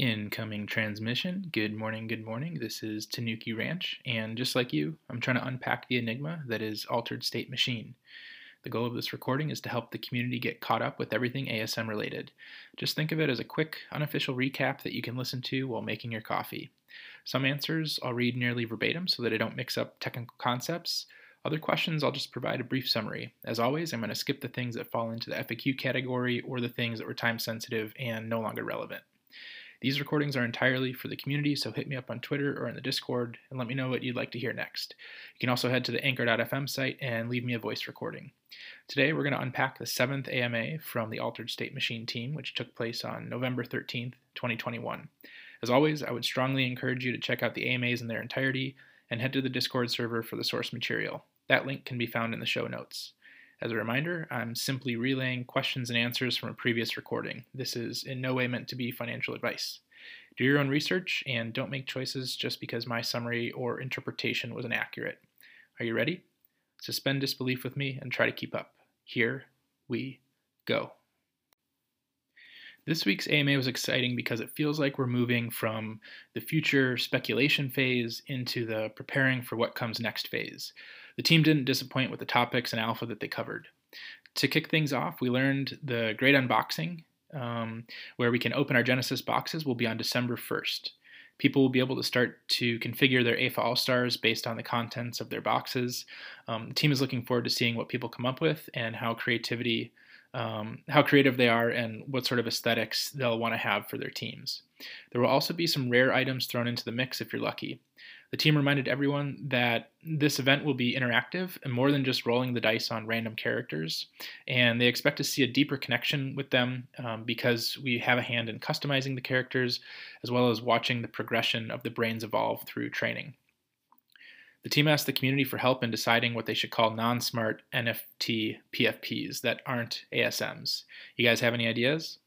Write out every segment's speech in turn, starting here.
Incoming transmission. Good morning, good morning. This is Tanuki Ranch, and just like you, I'm trying to unpack the enigma that is Altered State Machine. The goal of this recording is to help the community get caught up with everything ASM related. Just think of it as a quick, unofficial recap that you can listen to while making your coffee. Some answers I'll read nearly verbatim so that I don't mix up technical concepts. Other questions I'll just provide a brief summary. As always, I'm going to skip the things that fall into the FAQ category or the things that were time sensitive and no longer relevant. These recordings are entirely for the community, so hit me up on Twitter or in the Discord and let me know what you'd like to hear next. You can also head to the anchor.fm site and leave me a voice recording. Today, we're going to unpack the seventh AMA from the Altered State Machine team, which took place on November 13th, 2021. As always, I would strongly encourage you to check out the AMAs in their entirety and head to the Discord server for the source material. That link can be found in the show notes. As a reminder, I'm simply relaying questions and answers from a previous recording. This is in no way meant to be financial advice. Do your own research and don't make choices just because my summary or interpretation was inaccurate. Are you ready? Suspend disbelief with me and try to keep up. Here we go. This week's AMA was exciting because it feels like we're moving from the future speculation phase into the preparing for what comes next phase. The team didn't disappoint with the topics and alpha that they covered. To kick things off, we learned the great unboxing, um, where we can open our Genesis boxes, will be on December 1st. People will be able to start to configure their AIFA All Stars based on the contents of their boxes. Um, the team is looking forward to seeing what people come up with and how creativity, um, how creative they are, and what sort of aesthetics they'll want to have for their teams. There will also be some rare items thrown into the mix if you're lucky. The team reminded everyone that this event will be interactive and more than just rolling the dice on random characters. And they expect to see a deeper connection with them um, because we have a hand in customizing the characters as well as watching the progression of the brains evolve through training. The team asked the community for help in deciding what they should call non smart NFT PFPs that aren't ASMs. You guys have any ideas?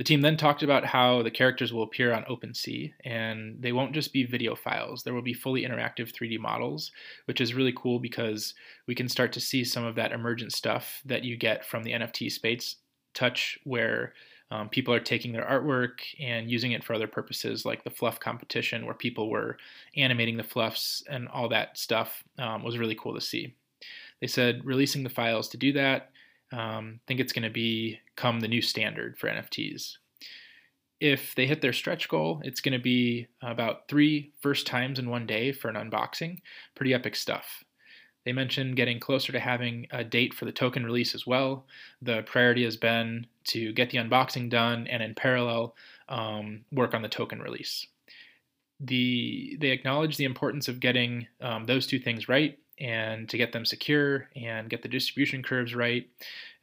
The team then talked about how the characters will appear on OpenSea, and they won't just be video files. There will be fully interactive 3D models, which is really cool because we can start to see some of that emergent stuff that you get from the NFT space touch, where um, people are taking their artwork and using it for other purposes, like the fluf competition, where people were animating the flufs and all that stuff um, was really cool to see. They said releasing the files to do that um, think it's going to become the new standard for NFTs. If they hit their stretch goal, it's going to be about three first times in one day for an unboxing. Pretty epic stuff. They mentioned getting closer to having a date for the token release as well. The priority has been to get the unboxing done and in parallel um, work on the token release. The, they acknowledge the importance of getting um, those two things right and to get them secure and get the distribution curves right.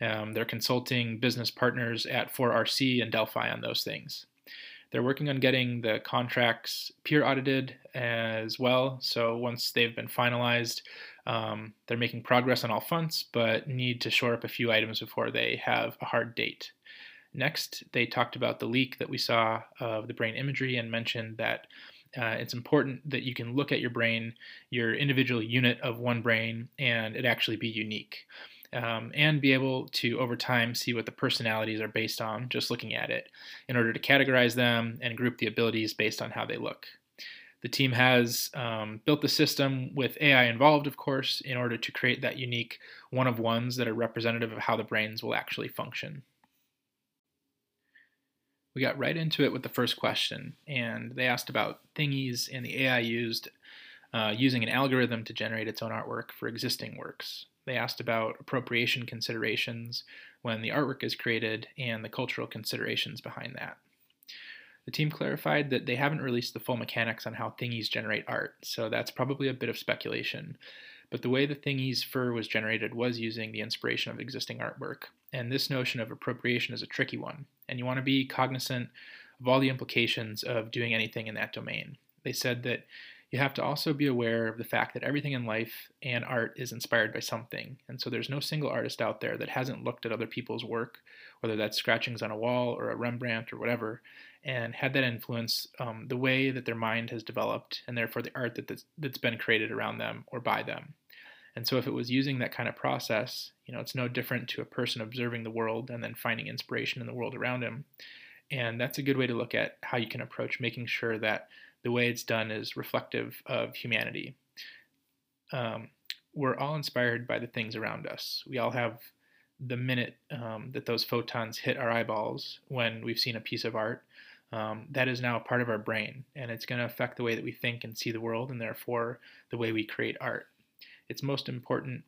Um, they're consulting business partners at 4RC and Delphi on those things. They're working on getting the contracts peer audited as well. So once they've been finalized, um, they're making progress on all fronts, but need to shore up a few items before they have a hard date. Next, they talked about the leak that we saw of the brain imagery and mentioned that uh, it's important that you can look at your brain, your individual unit of one brain, and it actually be unique. Um, and be able to, over time, see what the personalities are based on just looking at it in order to categorize them and group the abilities based on how they look. The team has um, built the system with AI involved, of course, in order to create that unique one of ones that are representative of how the brains will actually function we got right into it with the first question, and they asked about thingies and the AI used uh, using an algorithm to generate its own artwork for existing works. They asked about appropriation considerations when the artwork is created and the cultural considerations behind that. The team clarified that they haven't released the full mechanics on how thingies generate art, so that's probably a bit of speculation. But the way the thingies fur was generated was using the inspiration of existing artwork. And this notion of appropriation is a tricky one, and you want to be cognizant of all the implications of doing anything in that domain. They said that you have to also be aware of the fact that everything in life and art is inspired by something. And so there's no single artist out there that hasn't looked at other people's work, whether that's scratchings on a wall or a Rembrandt or whatever, and had that influence um, the way that their mind has developed and therefore the art that that's, that's been created around them or by them. And so if it was using that kind of process, you know, it's no different to a person observing the world and then finding inspiration in the world around him. And that's a good way to look at how you can approach making sure that the way it's done is reflective of humanity. Um, we're all inspired by the things around us. We all have the minute um, that those photons hit our eyeballs when we've seen a piece of art. Um, that is now a part of our brain, and it's going to affect the way that we think and see the world, and therefore the way we create art. It's most important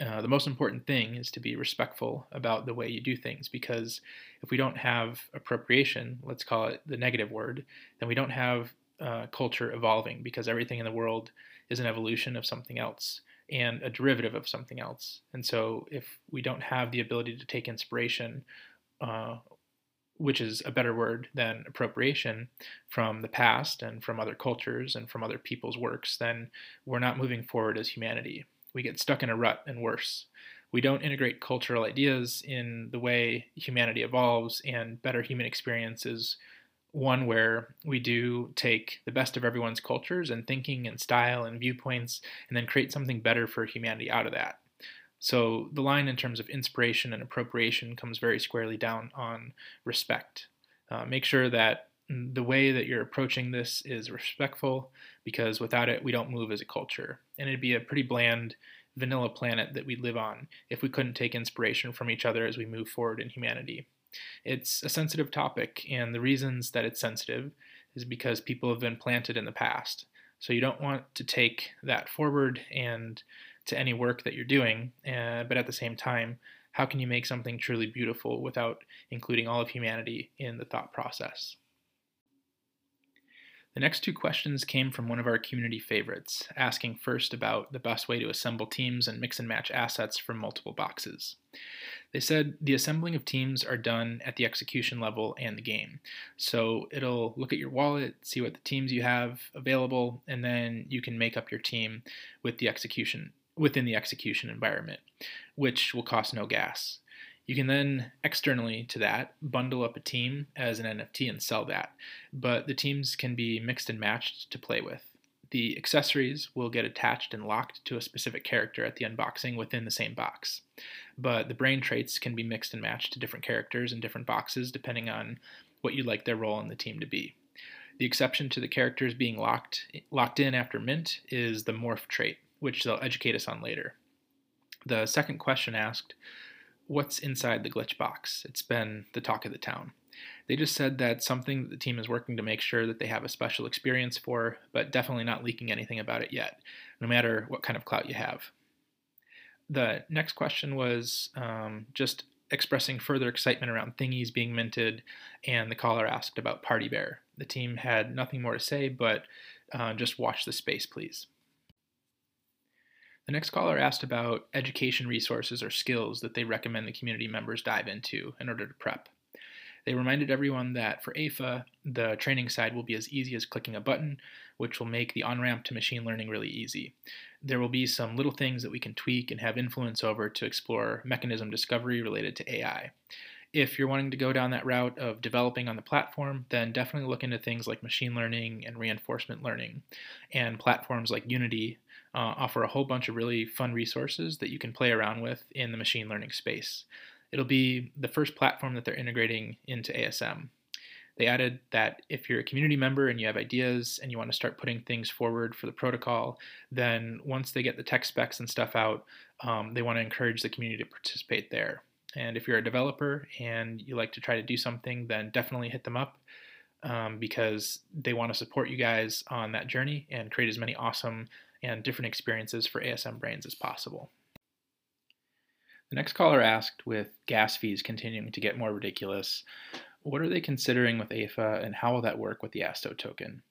uh, the most important thing is to be respectful about the way you do things because if we don't have appropriation, let's call it the negative word, then we don't have uh, culture evolving because everything in the world is an evolution of something else and a derivative of something else. And so if we don't have the ability to take inspiration, uh, which is a better word than appropriation from the past and from other cultures and from other people's works, then we're not moving forward as humanity we get stuck in a rut and worse. We don't integrate cultural ideas in the way humanity evolves, and better human experience is one where we do take the best of everyone's cultures and thinking and style and viewpoints and then create something better for humanity out of that. So the line in terms of inspiration and appropriation comes very squarely down on respect. Uh, make sure that the way that you're approaching this is respectful because without it, we don't move as a culture. And it'd be a pretty bland, vanilla planet that we live on if we couldn't take inspiration from each other as we move forward in humanity. It's a sensitive topic, and the reasons that it's sensitive is because people have been planted in the past. So you don't want to take that forward and to any work that you're doing, uh, but at the same time, how can you make something truly beautiful without including all of humanity in the thought process? The next two questions came from one of our community favorites, asking first about the best way to assemble teams and mix and match assets from multiple boxes. They said the assembling of teams are done at the execution level and the game. So it'll look at your wallet, see what the teams you have available, and then you can make up your team with the execution within the execution environment, which will cost no gas. You can then externally to that bundle up a team as an NFT and sell that, but the teams can be mixed and matched to play with. The accessories will get attached and locked to a specific character at the unboxing within the same box. But the brain traits can be mixed and matched to different characters in different boxes depending on what you'd like their role in the team to be. The exception to the characters being locked locked in after mint is the morph trait, which they'll educate us on later. The second question asked what's inside the glitch box. It's been the talk of the town. They just said that something that the team is working to make sure that they have a special experience for, but definitely not leaking anything about it yet, no matter what kind of clout you have. The next question was um, just expressing further excitement around thingies being minted, and the caller asked about Party Bear. The team had nothing more to say, but uh, just watch the space, please. The next caller asked about education resources or skills that they recommend the community members dive into in order to prep. They reminded everyone that for AIFA, the training side will be as easy as clicking a button, which will make the on ramp to machine learning really easy. There will be some little things that we can tweak and have influence over to explore mechanism discovery related to AI. If you're wanting to go down that route of developing on the platform, then definitely look into things like machine learning and reinforcement learning. And platforms like Unity uh, offer a whole bunch of really fun resources that you can play around with in the machine learning space. It'll be the first platform that they're integrating into ASM. They added that if you're a community member and you have ideas and you want to start putting things forward for the protocol, then once they get the tech specs and stuff out, um, they want to encourage the community to participate there. And if you're a developer and you like to try to do something, then definitely hit them up um, because they want to support you guys on that journey and create as many awesome and different experiences for ASM brains as possible. The next caller asked, with gas fees continuing to get more ridiculous, what are they considering with AIFA and how will that work with the ASTO token?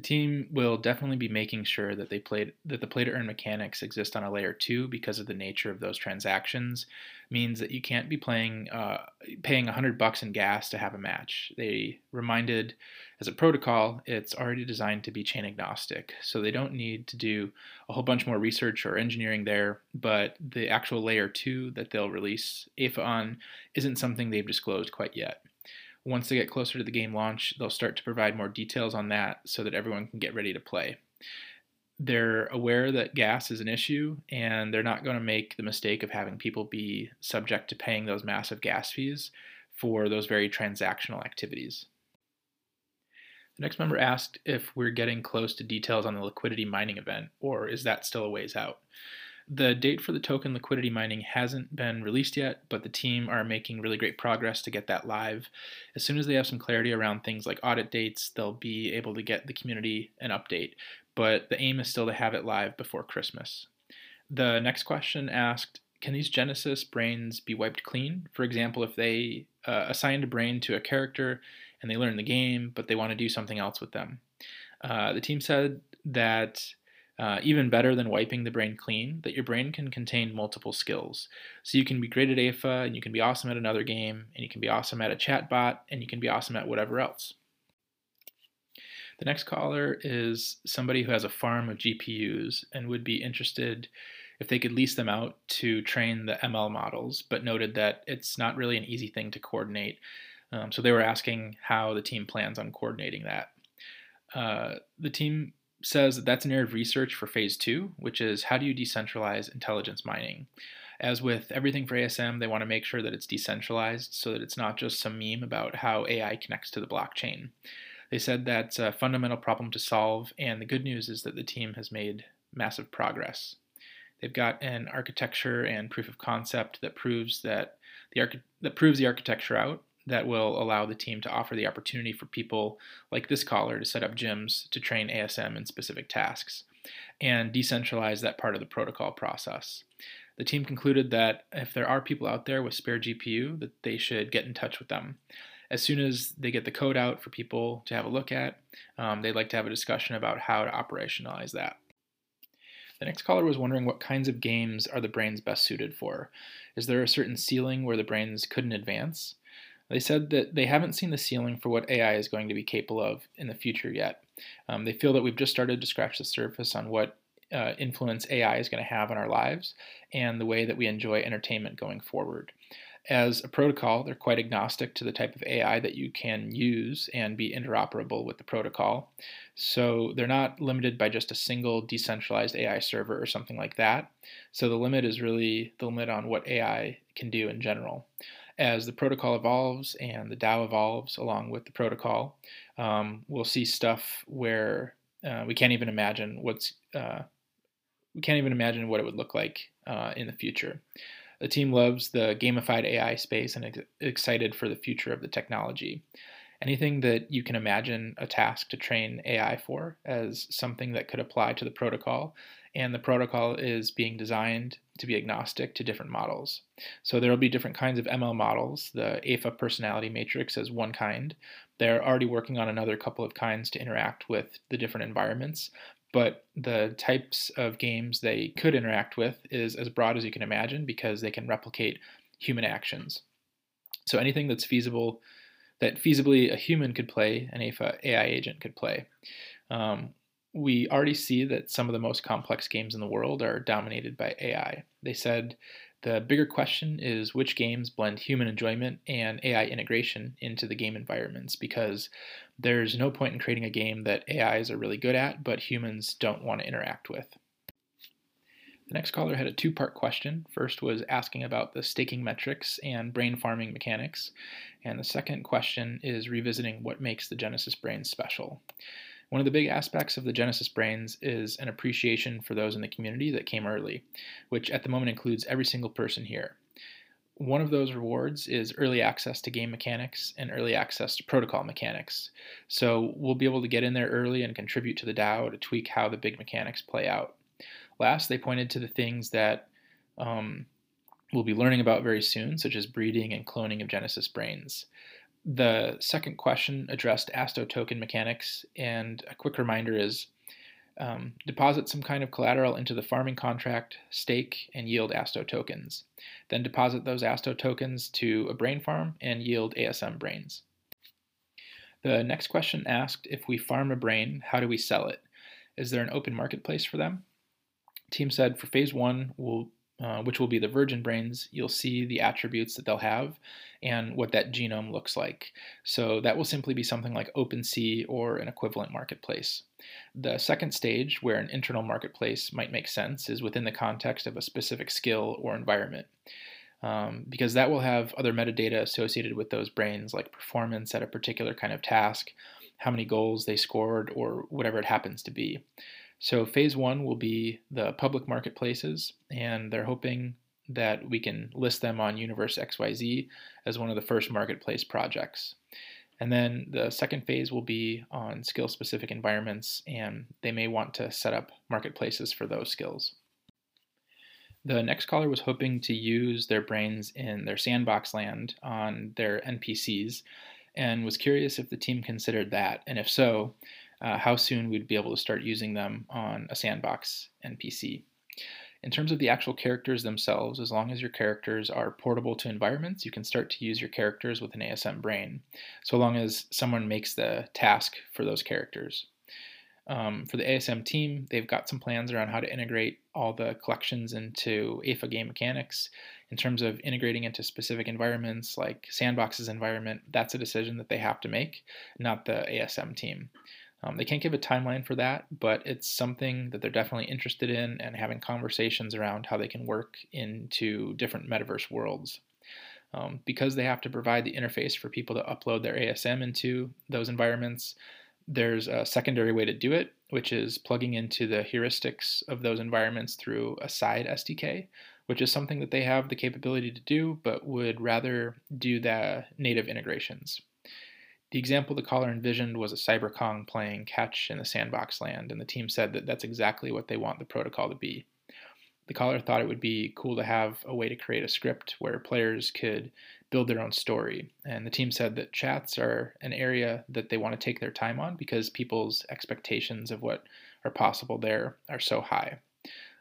The team will definitely be making sure that they played that the play to earn mechanics exist on a layer two because of the nature of those transactions. Means that you can't be playing uh, paying hundred bucks in gas to have a match. They reminded as a protocol, it's already designed to be chain agnostic, so they don't need to do a whole bunch more research or engineering there. But the actual layer two that they'll release AIFA on isn't something they've disclosed quite yet once they get closer to the game launch, they'll start to provide more details on that so that everyone can get ready to play. They're aware that gas is an issue, and they're not going to make the mistake of having people be subject to paying those massive gas fees for those very transactional activities. The next member asked if we're getting close to details on the liquidity mining event, or is that still a ways out? The date for the token liquidity mining hasn't been released yet, but the team are making really great progress to get that live. As soon as they have some clarity around things like audit dates, they'll be able to get the community an update. But the aim is still to have it live before Christmas. The next question asked Can these Genesis brains be wiped clean? For example, if they uh, assigned a brain to a character and they learn the game, but they want to do something else with them. Uh, the team said that uh, even better than wiping the brain clean, that your brain can contain multiple skills. So you can be great at AIFA, and you can be awesome at another game, and you can be awesome at a chatbot, and you can be awesome at whatever else. The next caller is somebody who has a farm of GPUs and would be interested if they could lease them out to train the ML models, but noted that it's not really an easy thing to coordinate. Um, so they were asking how the team plans on coordinating that. Uh, the team says that that's an area of research for phase two, which is how do you decentralize intelligence mining? As with everything for ASM, they want to make sure that it's decentralized so that it's not just some meme about how AI connects to the blockchain. They said that's a fundamental problem to solve, and the good news is that the team has made massive progress. They've got an architecture and proof of concept that proves that the that proves the architecture out that will allow the team to offer the opportunity for people like this caller to set up gyms to train ASM in specific tasks and decentralize that part of the protocol process. The team concluded that if there are people out there with spare GPU, that they should get in touch with them. As soon as they get the code out for people to have a look at, um, they'd like to have a discussion about how to operationalize that. The next caller was wondering what kinds of games are the brains best suited for. Is there a certain ceiling where the brains couldn't advance? They said that they haven't seen the ceiling for what AI is going to be capable of in the future yet. Um, they feel that we've just started to scratch the surface on what uh, influence AI is going to have on our lives and the way that we enjoy entertainment going forward. As a protocol, they're quite agnostic to the type of AI that you can use and be interoperable with the protocol. So they're not limited by just a single decentralized AI server or something like that. So the limit is really the limit on what AI can do in general as the protocol evolves and the DAO evolves along with the protocol, um, we'll see stuff where uh, we can't even imagine what's uh, we can't even imagine what it would look like uh, in the future. The team loves the gamified AI space and excited for the future of the technology. Anything that you can imagine a task to train AI for as something that could apply to the protocol and the protocol is being designed to be agnostic to different models. So there will be different kinds of ML models. The AIFA personality matrix is one kind. They're already working on another couple of kinds to interact with the different environments, but the types of games they could interact with is as broad as you can imagine because they can replicate human actions. So anything that's feasible, that feasibly a human could play, an AIFA AI agent could play. Um, we already see that some of the most complex games in the world are dominated by AI. They said the bigger question is which games blend human enjoyment and AI integration into the game environments because there's no point in creating a game that AIs are really good at but humans don't want to interact with. The next caller had a two part question. First was asking about the staking metrics and brain farming mechanics, and the second question is revisiting what makes the Genesis brain special. One of the big aspects of the Genesis Brains is an appreciation for those in the community that came early, which at the moment includes every single person here. One of those rewards is early access to game mechanics and early access to protocol mechanics. So we'll be able to get in there early and contribute to the DAO to tweak how the big mechanics play out. Last, they pointed to the things that um, we'll be learning about very soon, such as breeding and cloning of Genesis brains. The second question addressed ASTO token mechanics, and a quick reminder is um, deposit some kind of collateral into the farming contract, stake, and yield ASTO tokens. Then deposit those ASTO tokens to a brain farm and yield ASM brains. The next question asked if we farm a brain, how do we sell it? Is there an open marketplace for them? Team said for phase one, we'll uh, which will be the virgin brains, you'll see the attributes that they'll have and what that genome looks like. So that will simply be something like OpenSea or an equivalent marketplace. The second stage, where an internal marketplace might make sense, is within the context of a specific skill or environment. um, because that will have other metadata associated with those brains, like performance at a particular kind of task, how many goals they scored, or whatever it happens to be. So, phase one will be the public marketplaces, and they're hoping that we can list them on Universe XYZ as one of the first marketplace projects. And then the second phase will be on skill specific environments, and they may want to set up marketplaces for those skills. The next caller was hoping to use their brains in their sandbox land on their NPCs and was curious if the team considered that, and if so, uh, how soon we'd be able to start using them on a sandbox NPC. In terms of the actual characters themselves, as long as your characters are portable to environments, you can start to use your characters with an ASM brain, so long as someone makes the task for those characters. Um, for the ASM team, they've got some plans around how to integrate all the collections into AIFA game mechanics. In terms of integrating into specific environments like Sandbox's environment, that's a decision that they have to make, not the ASM team. Um, they can't give a timeline for that, but it's something that they're definitely interested in and having conversations around how they can work into different metaverse worlds. Um, because they have to provide the interface for people to upload their ASM into those environments, there's a secondary way to do it, which is plugging into the heuristics of those environments through a side SDK, which is something that they have the capability to do, but would rather do the native integrations. The example the caller envisioned was a CyberKong playing catch in the sandbox land, and the team said that that's exactly what they want the protocol to be. The caller thought it would be cool to have a way to create a script where players could build their own story. And the team said that chats are an area that they want to take their time on because people's expectations of what are possible there are so high.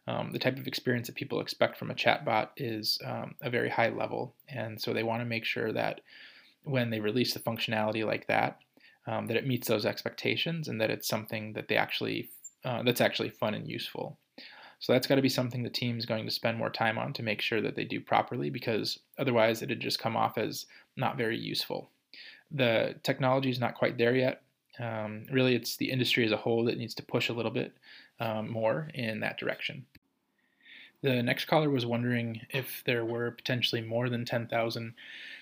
Um, the type of experience that people expect from a chatbot is um, a very high level, and so they want to make sure that when they release the functionality like that, um, that it meets those expectations and that it's something that they actually uh, that's actually fun and useful. So that's got to be something the team's going to spend more time on to make sure that they do properly because otherwise it'd just come off as not very useful. The technology is not quite there yet. Um, really, it's the industry as a whole that needs to push a little bit um, more in that direction. The next caller was wondering if there were potentially more than 10,000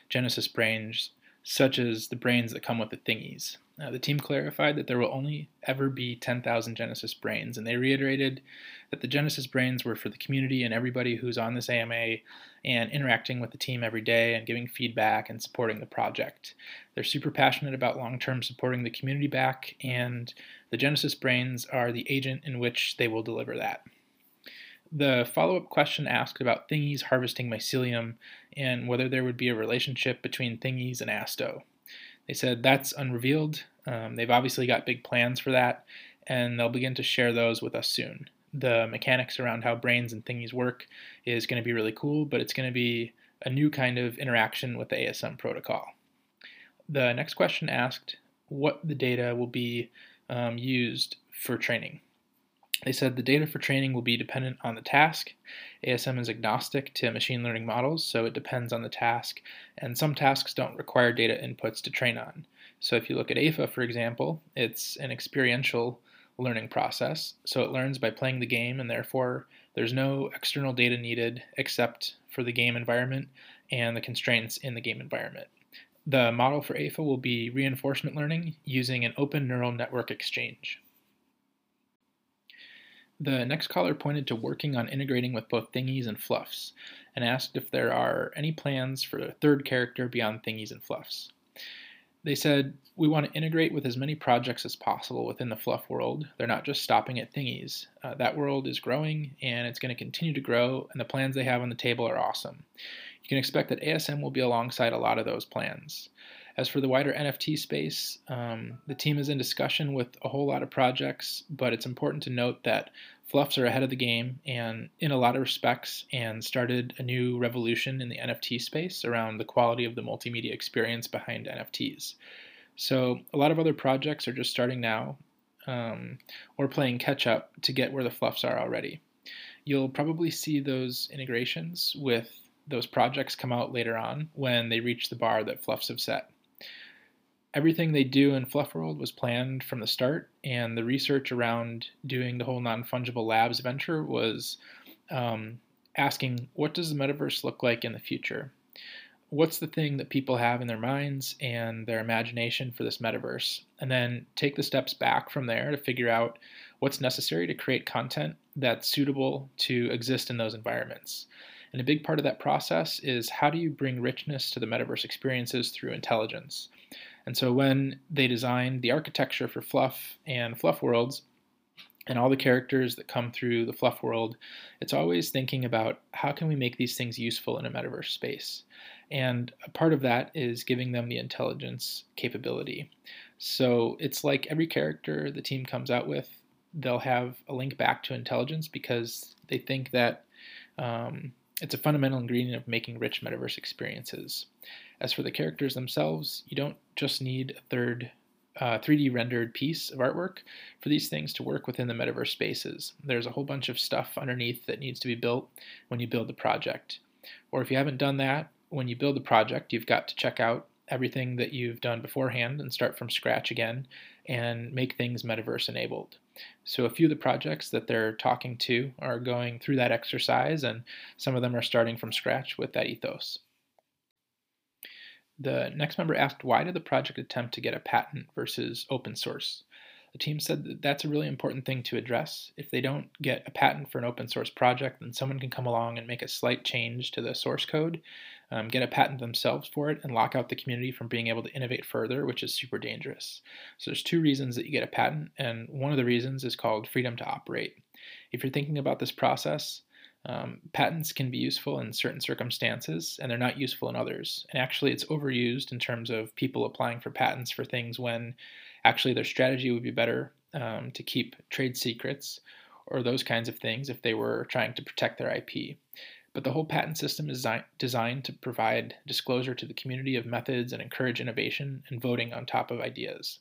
Genesis brains, such as the brains that come with the thingies. Uh, the team clarified that there will only ever be 10,000 Genesis brains, and they reiterated that the Genesis brains were for the community and everybody who's on this AMA and interacting with the team every day and giving feedback and supporting the project. They're super passionate about long term supporting the community back, and the Genesis brains are the agent in which they will deliver that. The follow up question asked about Thingies harvesting mycelium and whether there would be a relationship between Thingies and Asto. They said that's unrevealed. Um, they've obviously got big plans for that, and they'll begin to share those with us soon. The mechanics around how brains and thingies work is going to be really cool, but it's going to be a new kind of interaction with the ASM protocol. The next question asked what the data will be um, used for training. They said the data for training will be dependent on the task. ASM is agnostic to machine learning models, so it depends on the task, and some tasks don't require data inputs to train on. So if you look at AIFA, for example, it's an experiential learning process, so it learns by playing the game, and therefore there's no external data needed except for the game environment and the constraints in the game environment. The model for AIFA will be reinforcement learning using an open neural network exchange. The next caller pointed to working on integrating with both thingies and flufs, and asked if there are any plans for a third character beyond thingies and flufs. They said, We want to integrate with as many projects as possible within the fluf world. They're not just stopping at thingies. Uh, that world is growing and it's going to continue to grow, and the plans they have on the table are awesome. You can expect that ASM will be alongside a lot of those plans. As for the wider NFT space, um, the team is in discussion with a whole lot of projects, but it's important to note that Flufs are ahead of the game and in a lot of respects and started a new revolution in the NFT space around the quality of the multimedia experience behind NFTs. So a lot of other projects are just starting now um, or playing catch up to get where the Flufs are already. You'll probably see those integrations with those projects come out later on when they reach the bar that Flufs have set everything they do in Fluf World was planned from the start, and the research around doing the whole non fungible labs venture was um, asking what does the metaverse look like in the future? What's the thing that people have in their minds and their imagination for this metaverse? And then take the steps back from there to figure out what's necessary to create content that's suitable to exist in those environments. And a big part of that process is how do you bring richness to the metaverse experiences through intelligence? And so when they designed the architecture for Fluf and Fluf Worlds, and all the characters that come through the fluf world it's always thinking about how can we make these things useful in a metaverse space? And a part of that is giving them the intelligence capability. So it's like every character the team comes out with they'll have a link back to intelligence because they think that um, it's a fundamental ingredient of making rich metaverse experiences. As for the characters themselves you don't just need a third uh, 3D rendered piece of artwork for these things to work within the metaverse spaces. There's a whole bunch of stuff underneath that needs to be built when you build the project. Or if you haven't done that, when you build the project, you've got to check out everything that you've done beforehand and start from scratch again and make things metaverse enabled. So, a few of the projects that they're talking to are going through that exercise, and some of them are starting from scratch with that ethos. The next member asked, why did the project attempt to get a patent versus open source? The team said that that's a really important thing to address. If they don't get a patent for an open source project, then someone can come along and make a slight change to the source code, um, get a patent themselves for it, and lock out the community from being able to innovate further, which is super dangerous. So there's two reasons that you get a patent, and one of the reasons is called freedom to operate. If you're thinking about this process, um, patents can be useful in certain circumstances and they're not useful in others. And actually, it's overused in terms of people applying for patents for things when actually their strategy would be better um, to keep trade secrets or those kinds of things if they were trying to protect their IP. But the whole patent system is designed to provide disclosure to the community of methods and encourage innovation and voting on top of ideas.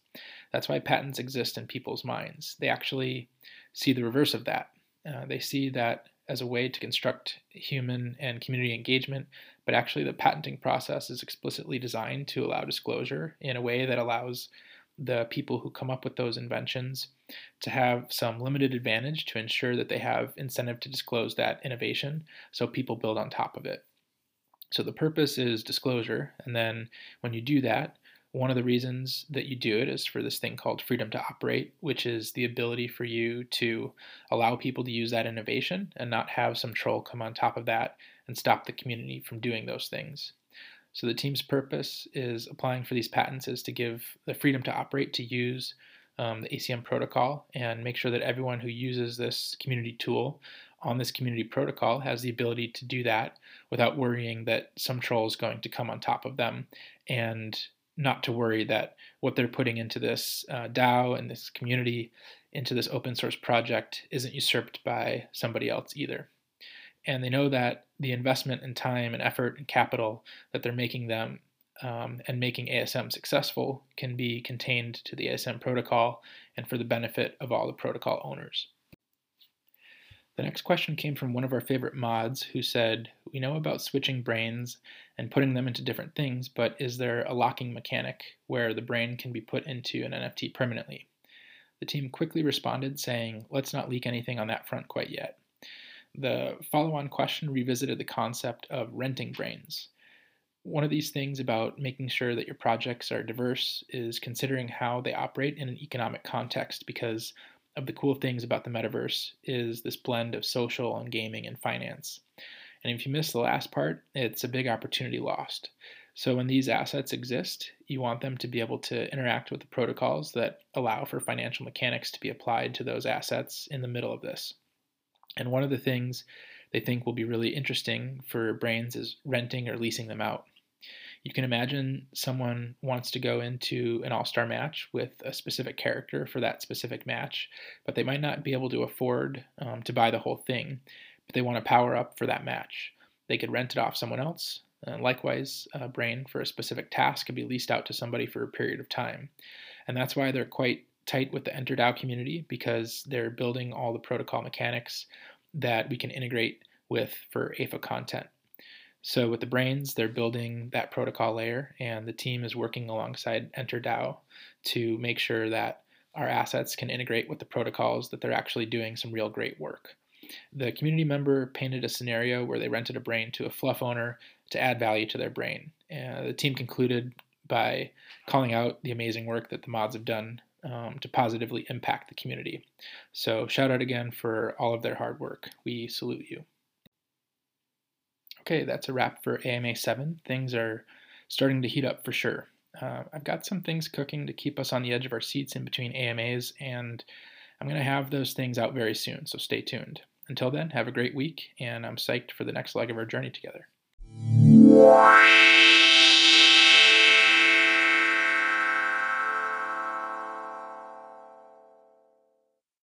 That's why patents exist in people's minds. They actually see the reverse of that. Uh, they see that as a way to construct human and community engagement, but actually the patenting process is explicitly designed to allow disclosure in a way that allows the people who come up with those inventions to have some limited advantage to ensure that they have incentive to disclose that innovation so people build on top of it. So the purpose is disclosure, and then when you do that, one of the reasons that you do it is for this thing called freedom to operate, which is the ability for you to allow people to use that innovation and not have some troll come on top of that and stop the community from doing those things. So the team's purpose is applying for these patents is to give the freedom to operate to use um, the ASM protocol and make sure that everyone who uses this community tool on this community protocol has the ability to do that without worrying that some troll is going to come on top of them and not to worry that what they're putting into this uh, DAO and this community, into this open source project, isn't usurped by somebody else either. And they know that the investment and time and effort and capital that they're making them um, and making ASM successful can be contained to the ASM protocol and for the benefit of all the protocol owners. The next question came from one of our favorite mods who said, We know about switching brains and putting them into different things, but is there a locking mechanic where the brain can be put into an NFT permanently? The team quickly responded, saying, Let's not leak anything on that front quite yet. The follow on question revisited the concept of renting brains. One of these things about making sure that your projects are diverse is considering how they operate in an economic context because of the cool things about the metaverse is this blend of social and gaming and finance. And if you miss the last part, it's a big opportunity lost. So when these assets exist, you want them to be able to interact with the protocols that allow for financial mechanics to be applied to those assets in the middle of this. And one of the things they think will be really interesting for brains is renting or leasing them out you can imagine someone wants to go into an all star match with a specific character for that specific match, but they might not be able to afford um, to buy the whole thing, but they want to power up for that match. They could rent it off someone else. Uh, likewise, a brain for a specific task could be leased out to somebody for a period of time. And that's why they're quite tight with the EnterDAO community because they're building all the protocol mechanics that we can integrate with for AIFA content. So with the brains, they're building that protocol layer, and the team is working alongside EnterDAO to make sure that our assets can integrate with the protocols that they're actually doing some real great work. The community member painted a scenario where they rented a brain to a fluf owner to add value to their brain. The team concluded by calling out the amazing work that the mods have done um, to positively impact the community. So, shout out again for all of their hard work. We salute you. Okay, that's a wrap for AMA 7. Things are starting to heat up for sure. Uh, I've got some things cooking to keep us on the edge of our seats in between AMAs, and I'm going to have those things out very soon, so stay tuned. Until then, have a great week, and I'm psyched for the next leg of our journey together.